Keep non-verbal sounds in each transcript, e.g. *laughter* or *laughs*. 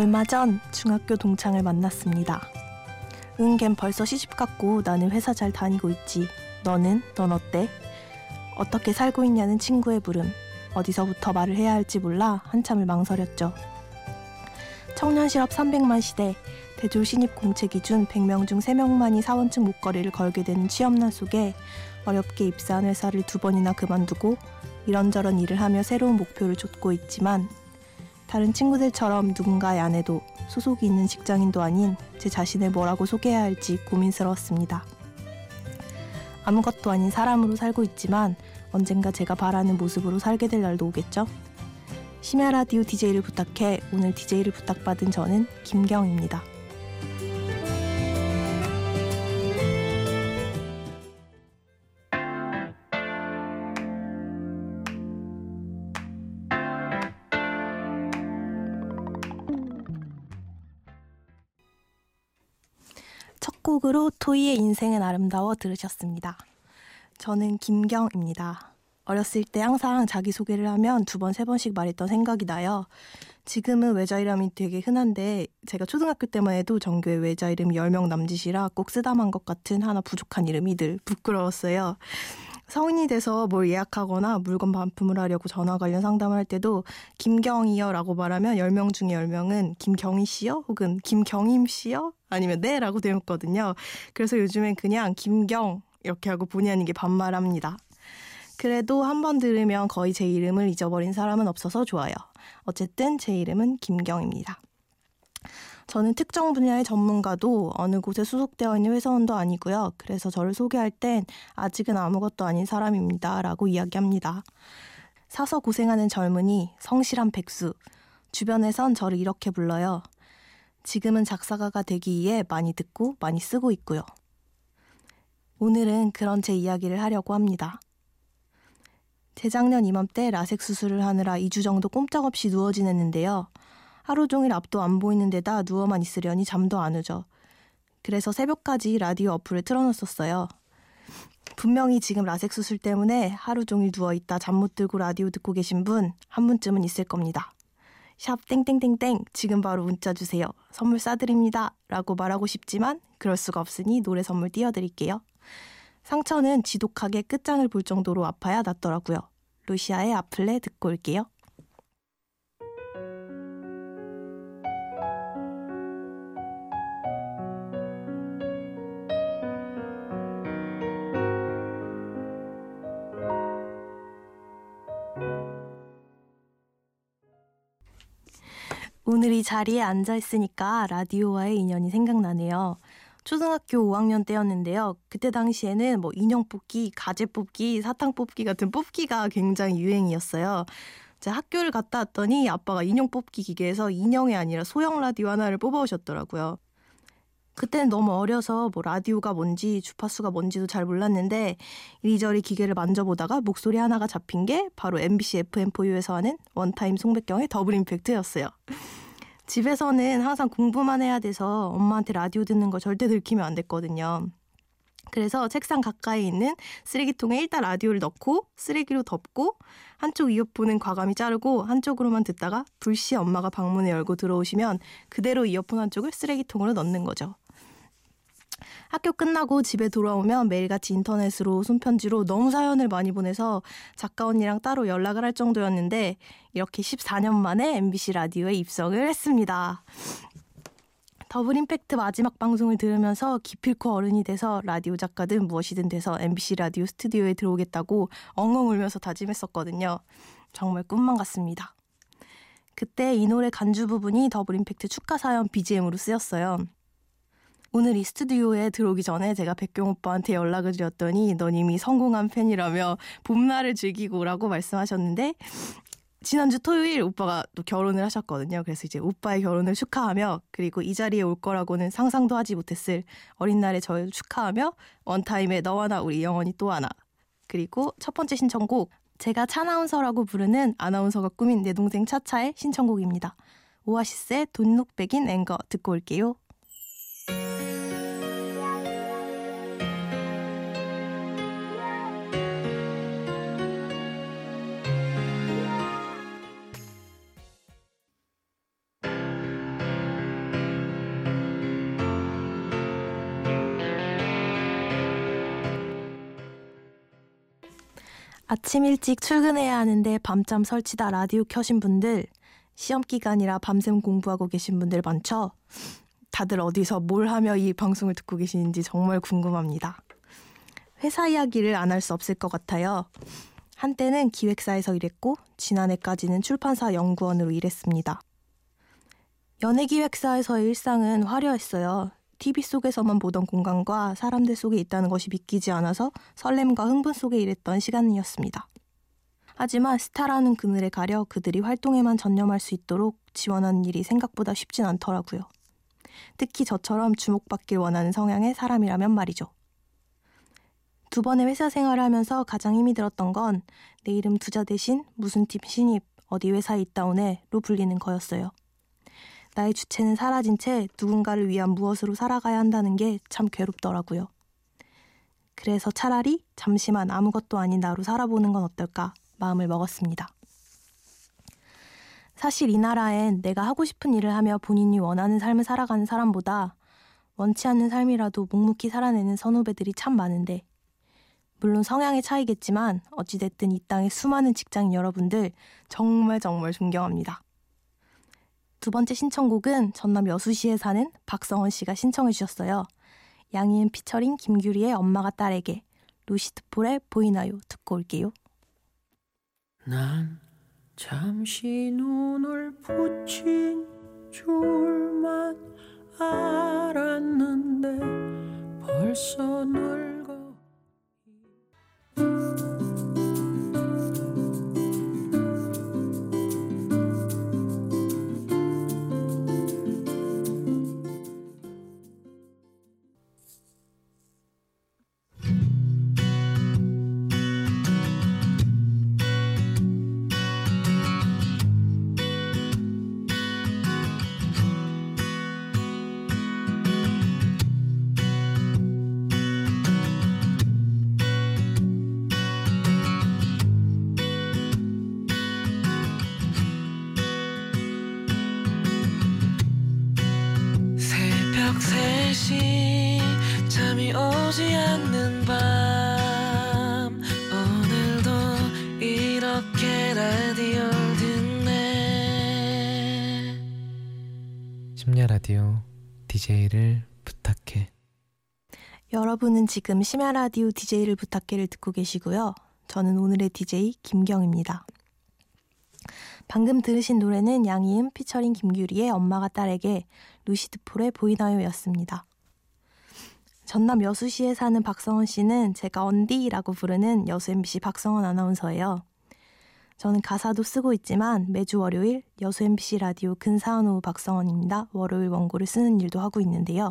얼마 전 중학교 동창을 만났습니다. 응, 걘 벌써 시집 갔고 나는 회사 잘 다니고 있지. 너는? 넌 어때? 어떻게 살고 있냐는 친구의 물음. 어디서부터 말을 해야 할지 몰라 한참을 망설였죠. 청년 실업 300만 시대, 대졸 신입 공채 기준 100명 중 3명만이 사원증 목걸이를 걸게 되는 취업난 속에 어렵게 입사한 회사를 두 번이나 그만두고 이런저런 일을 하며 새로운 목표를 쫓고 있지만 다른 친구들처럼 누군가의 아내도 소속이 있는 직장인도 아닌 제 자신을 뭐라고 소개해야 할지 고민스러웠습니다. 아무것도 아닌 사람으로 살고 있지만 언젠가 제가 바라는 모습으로 살게 될 날도 오겠죠? 심야 라디오 DJ를 부탁해 오늘 DJ를 부탁받은 저는 김경입니다. 토이의 인생은 아름다워 들으셨습니다. 저는 김경입니다. 어렸을 때 항상 자기소개를 하면 두 번, 세 번씩 말했던 생각이 나요. 지금은 외자 이름이 되게 흔한데 제가 초등학교 때만 해도 전교에 외자 이름이 10명 남짓이라 꼭 쓰다만 것 같은 하나 부족한 이름이 늘 부끄러웠어요. 성인이 돼서 뭘 예약하거나 물건 반품을 하려고 전화 관련 상담을 할 때도 김경이요 라고 말하면 10명 중에 10명은 김경희 씨요? 혹은 김경임 씨요? 아니면 네 라고 되었거든요. 그래서 요즘엔 그냥 김경 이렇게 하고 본의 아니게 반말합니다. 그래도 한 번 들으면 거의 제 이름을 잊어버린 사람은 없어서 좋아요. 어쨌든 제 이름은 김경입니다. 저는 특정 분야의 전문가도 어느 곳에 소속되어 있는 회사원도 아니고요. 그래서 저를 소개할 땐 아직은 아무것도 아닌 사람입니다. 라고 이야기합니다. 사서 고생하는 젊은이, 성실한 백수. 주변에선 저를 이렇게 불러요. 지금은 작사가가 되기 위해 많이 듣고 많이 쓰고 있고요. 오늘은 그런 제 이야기를 하려고 합니다. 재작년 이맘때 라섹 수술을 하느라 2주 정도 꼼짝없이 누워 지냈는데요. 하루 종일 앞도 안 보이는 데다 누워만 있으려니 잠도 안 오죠. 그래서 새벽까지 라디오 어플을 틀어놨었어요. 분명히 지금 라섹 수술 때문에 하루 종일 누워있다 잠 못 들고 라디오 듣고 계신 분 한 분쯤은 있을 겁니다. 샵 땡땡땡땡 지금 바로 문자 주세요. 선물 싸드립니다. 라고 말하고 싶지만 그럴 수가 없으니 노래 선물 띄워드릴게요. 상처는 지독하게 끝장을 볼 정도로 아파야 낫더라고요. 루시아의 아플레 듣고 올게요. 오늘 이 자리에 앉아 있으니까 라디오와의 인연이 생각나네요. 초등학교 5학년 때였는데요. 그때 당시에는 뭐 인형 뽑기, 가재 뽑기, 사탕 뽑기 같은 뽑기가 굉장히 유행이었어요. 제가 학교를 갔다 왔더니 아빠가 인형 뽑기 기계에서 인형이 아니라 소형 라디오 하나를 뽑아오셨더라고요. 그때는 너무 어려서 뭐 라디오가 뭔지 주파수가 뭔지도 잘 몰랐는데 이리저리 기계를 만져보다가 목소리 하나가 잡힌 게 바로 MBC FM4U에서 하는 원타임 송백경의 더블 임팩트였어요. 집에서는 항상 공부만 해야 돼서 엄마한테 라디오 듣는 거 절대 들키면 안 됐거든요. 그래서 책상 가까이 있는 쓰레기통에 일단 라디오를 넣고 쓰레기로 덮고 한쪽 이어폰은 과감히 자르고 한쪽으로만 듣다가 불시 엄마가 방문을 열고 들어오시면 그대로 이어폰 한쪽을 쓰레기통으로 넣는 거죠. 학교 끝나고 집에 돌아오면 매일같이 인터넷으로 손편지로 너무 사연을 많이 보내서 작가 언니랑 따로 연락을 할 정도였는데 이렇게 14년 만에 MBC 라디오에 입성을 했습니다. 더블 임팩트 마지막 방송을 들으면서 기필코 어른이 돼서 라디오 작가든 무엇이든 돼서 MBC 라디오 스튜디오에 들어오겠다고 엉엉 울면서 다짐했었거든요. 정말 꿈만 같습니다. 그때 이 노래 간주 부분이 더블 임팩트 축하 사연 BGM으로 쓰였어요. 오늘 이 스튜디오에 들어오기 전에 제가 백경 오빠한테 연락을 드렸더니 넌 이미 성공한 팬이라며 봄날을 즐기고 오라고 말씀하셨는데 지난주 토요일 오빠가 또 결혼을 하셨거든요. 그래서 이제 오빠의 결혼을 축하하며 그리고 이 자리에 올 거라고는 상상도 하지 못했을 어린 날의 저를 축하하며 원타임에 너와 나 우리 영원히 또 하나 그리고 첫 번째 신청곡 제가 차나운서라고 부르는 아나운서가 꾸민 내 동생 차차의 신청곡입니다. 오아시스의 돈룩백인 앵거 듣고 올게요. 아침 일찍 출근해야 하는데 밤잠 설치다 라디오 켜신 분들, 시험 기간이라 밤샘 공부하고 계신 분들 많죠? 다들 어디서 뭘 하며 이 방송을 듣고 계시는지 정말 궁금합니다. 회사 이야기를 안 할 수 없을 것 같아요. 한때는 기획사에서 일했고, 지난해까지는 출판사 연구원으로 일했습니다. 연예기획사에서의 일상은 화려했어요. TV 속에서만 보던 공간과 사람들 속에 있다는 것이 믿기지 않아서 설렘과 흥분 속에 일했던 시간이었습니다. 하지만 스타라는 그늘에 가려 그들이 활동에만 전념할 수 있도록 지원하는 일이 생각보다 쉽진 않더라고요. 특히 저처럼 주목받길 원하는 성향의 사람이라면 말이죠. 두 번의 회사 생활을 하면서 가장 힘이 들었던 건 내 이름 두자 대신 무슨 팀 신입, 어디 회사에 있다 오네로 불리는 거였어요. 나의 주체는 사라진 채 누군가를 위한 무엇으로 살아가야 한다는 게 참 괴롭더라고요. 그래서 차라리 잠시만 아무것도 아닌 나로 살아보는 건 어떨까 마음을 먹었습니다. 사실 이 나라엔 내가 하고 싶은 일을 하며 본인이 원하는 삶을 살아가는 사람보다 원치 않는 삶이라도 묵묵히 살아내는 선후배들이 참 많은데 물론 성향의 차이겠지만 어찌됐든 이 땅의 수많은 직장인 여러분들 정말 정말 존경합니다. 두 번째 신청곡은 전남 여수시에 사는 박성원 씨가 신청해 주셨어요. 양희은 피처링 김규리의 엄마가 딸에게 루시드 폴의 보이나요 듣고 올게요. 난 잠시 눈을 붙인 줄만 알았는데 벌써 늙 라디오 DJ를 부탁해. 여러분은 지금 심야 라디오 DJ를 부탁해를 듣고 계시고요. 저는 오늘의 DJ 김경입니다. 방금 들으신 노래는 양희은 피처링 김규리의 엄마가 딸에게 루시드 폴의 보이나요였습니다. 전남 여수시에 사는 박성원 씨는 제가 언디라고 부르는 여수 MBC 박성원 아나운서예요. 저는 가사도 쓰고 있지만 매주 월요일 여수 MBC 라디오 근사한 오후 박성원입니다. 월요일 원고를 쓰는 일도 하고 있는데요.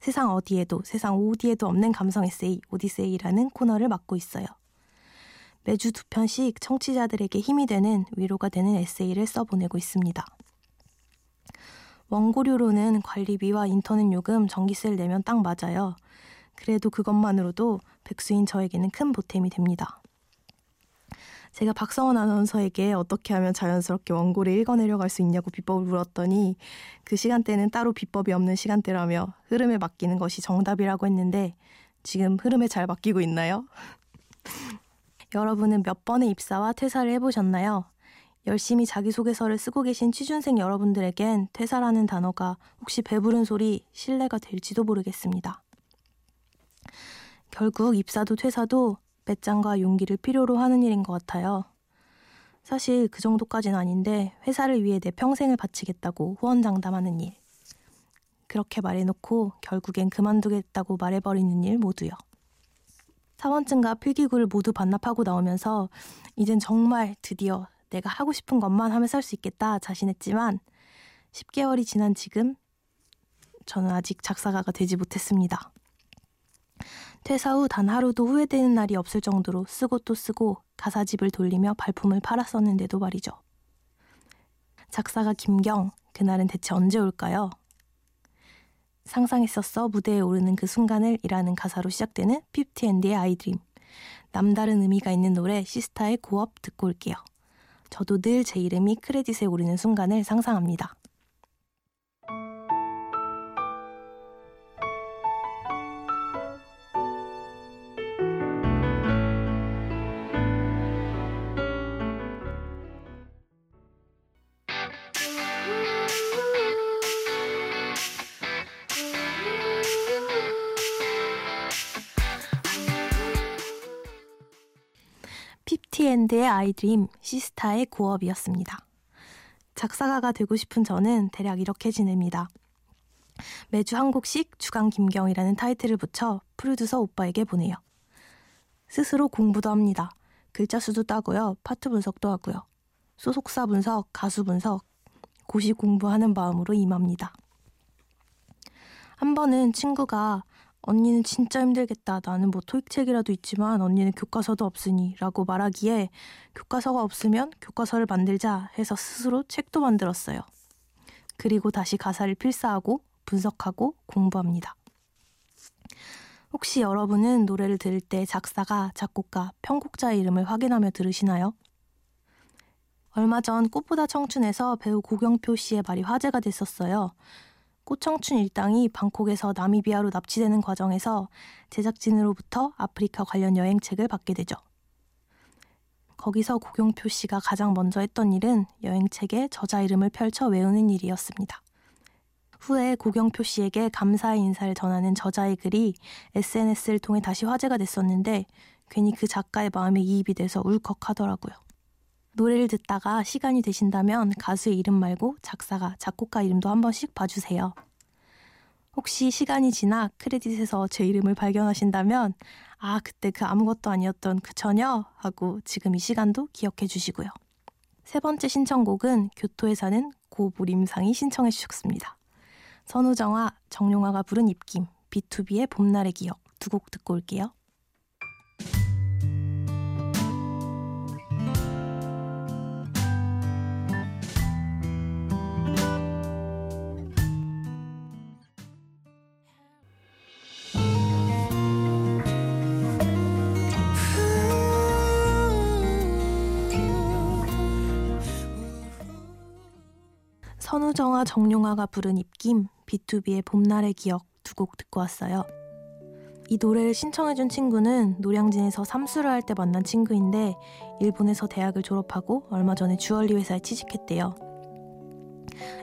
세상 어디에도 세상 어디에도 없는 감성 에세이 오디세이라는 코너를 맡고 있어요. 매주 두 편씩 청취자들에게 힘이 되는 위로가 되는 에세이를 써보내고 있습니다. 원고료로는 관리비와 인터넷 요금, 전기세를 내면 딱 맞아요. 그래도 그것만으로도 백수인 저에게는 큰 보탬이 됩니다. 제가 박성원 아나운서에게 어떻게 하면 자연스럽게 원고를 읽어내려갈 수 있냐고 비법을 물었더니 그 시간대는 따로 비법이 없는 시간대라며 흐름에 맡기는 것이 정답이라고 했는데 지금 흐름에 잘 맡기고 있나요? *laughs* 여러분은 몇 번의 입사와 퇴사를 해보셨나요? 열심히 자기소개서를 쓰고 계신 취준생 여러분들에겐 퇴사라는 단어가 혹시 배부른 소리, 신뢰가 될지도 모르겠습니다. 결국 입사도 퇴사도 배짱과 용기를 필요로 하는 일인 것 같아요. 사실 그 정도까진 아닌데 회사를 위해 내 평생을 바치겠다고 후원장담하는 일. 그렇게 말해놓고 결국엔 그만두겠다고 말해버리는 일 모두요. 사원증과 필기구를 모두 반납하고 나오면서 이젠 정말 드디어 내가 하고 싶은 것만 하며 살 수 있겠다 자신했지만 10개월이 지난 지금 저는 아직 작사가가 되지 못했습니다. 퇴사 후 단 하루도 후회되는 날이 없을 정도로 쓰고 또 쓰고 가사집을 돌리며 발품을 팔았었는데도 말이죠. 작사가 김경, 그날은 대체 언제 올까요? 상상했었어 무대에 오르는 그 순간을 이라는 가사로 시작되는 피프티앤디의 아이드림. 남다른 의미가 있는 노래 시스타의 고업 듣고 올게요. 저도 늘 제 이름이 크레딧에 오르는 순간을 상상합니다. 해피엔드의 아이드림, 시스타의 고업이었습니다. 작사가가 되고 싶은 저는 대략 이렇게 지냅니다. 매주 한 곡씩 주간 김경이라는 타이틀을 붙여 프로듀서 오빠에게 보내요. 스스로 공부도 합니다. 글자 수도 따고요. 파트 분석도 하고요. 소속사 분석, 가수 분석, 고시 공부하는 마음으로 임합니다. 한 번은 친구가 언니는 진짜 힘들겠다. 나는 뭐 토익책이라도 있지만 언니는 교과서도 없으니 라고 말하기에 교과서가 없으면 교과서를 만들자 해서 스스로 책도 만들었어요. 그리고 다시 가사를 필사하고 분석하고 공부합니다. 혹시 여러분은 노래를 들을 때 작사가, 작곡가, 편곡자의 이름을 확인하며 들으시나요? 얼마 전 꽃보다 청춘에서 배우 고경표 씨의 말이 화제가 됐었어요. 꽃청춘 일당이 방콕에서 나미비아로 납치되는 과정에서 제작진으로부터 아프리카 관련 여행책을 받게 되죠. 거기서 고경표 씨가 가장 먼저 했던 일은 여행책에 저자 이름을 펼쳐 외우는 일이었습니다. 후에 고경표 씨에게 감사의 인사를 전하는 저자의 글이 SNS를 통해 다시 화제가 됐었는데 괜히 그 작가의 마음에 이입이 돼서 울컥하더라고요. 노래를 듣다가 시간이 되신다면 가수의 이름 말고 작사가, 작곡가 이름도 한 번씩 봐주세요. 혹시 시간이 지나 크레딧에서 제 이름을 발견하신다면 아, 그때 그 아무것도 아니었던 그 처녀 하고 지금 이 시간도 기억해 주시고요. 세 번째 신청곡은 교토에 사는 고무림상이 신청해 주셨습니다. 선우정아, 정용화가 부른 입김, B2B의 봄날의 기억 두 곡 듣고 올게요. 선우정아 정용화가 부른 입김, B2B의 봄날의 기억 두 곡 듣고 왔어요. 이 노래를 신청해준 친구는 노량진에서 삼수를 할 때 만난 친구인데 일본에서 대학을 졸업하고 얼마 전에 주얼리 회사에 취직했대요.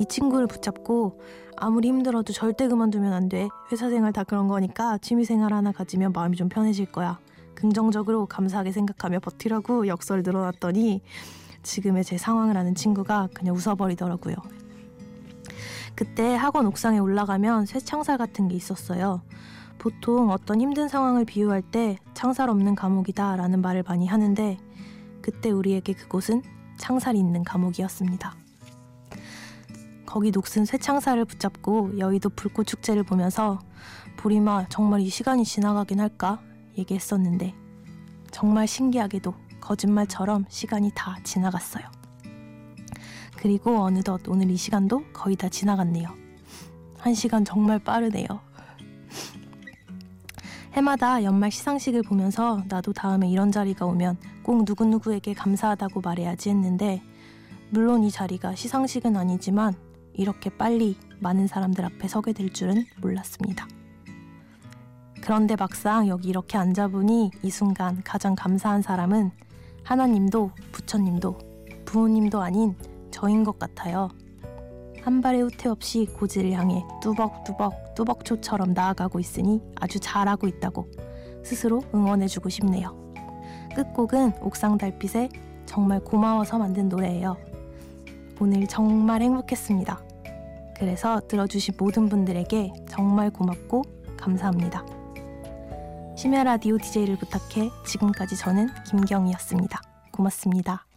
이 친구를 붙잡고 아무리 힘들어도 절대 그만두면 안 돼. 회사 생활 다 그런 거니까 취미 생활 하나 가지면 마음이 좀 편해질 거야. 긍정적으로 감사하게 생각하며 버티라고 역설을 늘어놨더니 지금의 제 상황을 아는 친구가 그냥 웃어버리더라고요. 그때 학원 옥상에 올라가면 새 창살 같은 게 있었어요. 보통 어떤 힘든 상황을 비유할 때 창살 없는 감옥이다 라는 말을 많이 하는데 그때 우리에게 그곳은 창살이 있는 감옥이었습니다. 거기 녹슨 새 창살을 붙잡고 여의도 불꽃 축제를 보면서 보리마 정말 이 시간이 지나가긴 할까 얘기했었는데 정말 신기하게도 거짓말처럼 시간이 다 지나갔어요. 그리고 어느덧 오늘 이 시간도 거의 다 지나갔네요. 한 시간 정말 빠르네요. 해마다 연말 시상식을 보면서 나도 다음에 이런 자리가 오면 꼭 누구누구에게 감사하다고 말해야지 했는데 물론 이 자리가 시상식은 아니지만 이렇게 빨리 많은 사람들 앞에 서게 될 줄은 몰랐습니다. 그런데 막상 여기 이렇게 앉아보니 이 순간 가장 감사한 사람은 하나님도 부처님도 부모님도 아닌 저인 것 같아요. 한 발의 후퇴 없이 고지를 향해 뚜벅뚜벅 뚜벅초처럼 나아가고 있으니 아주 잘하고 있다고 스스로 응원해주고 싶네요. 끝곡은 옥상 달빛에 정말 고마워서 만든 노래예요. 오늘 정말 행복했습니다. 그래서 들어주신 모든 분들에게 정말 고맙고 감사합니다. 심야 라디오 DJ를 부탁해 지금까지 저는 김경이었습니다. 고맙습니다.